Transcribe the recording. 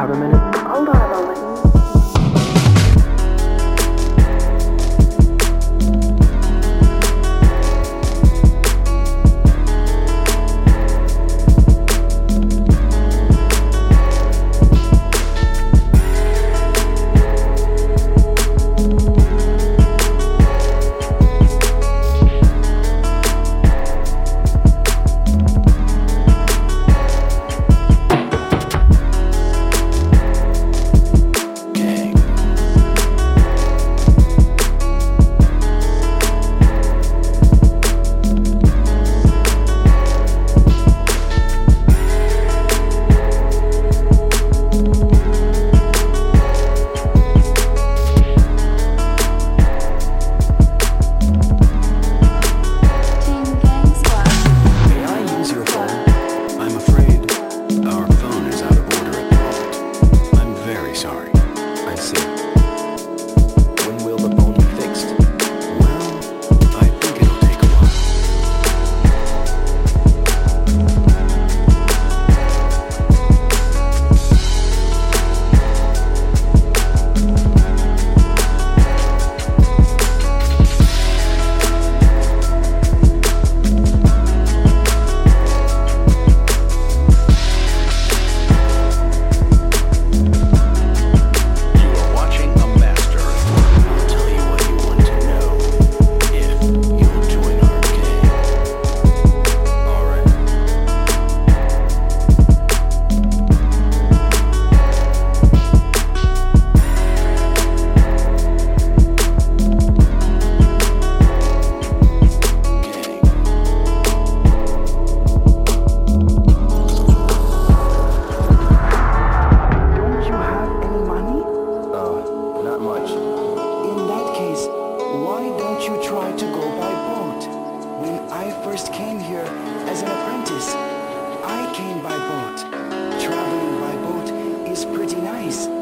out a minute. Hold on. I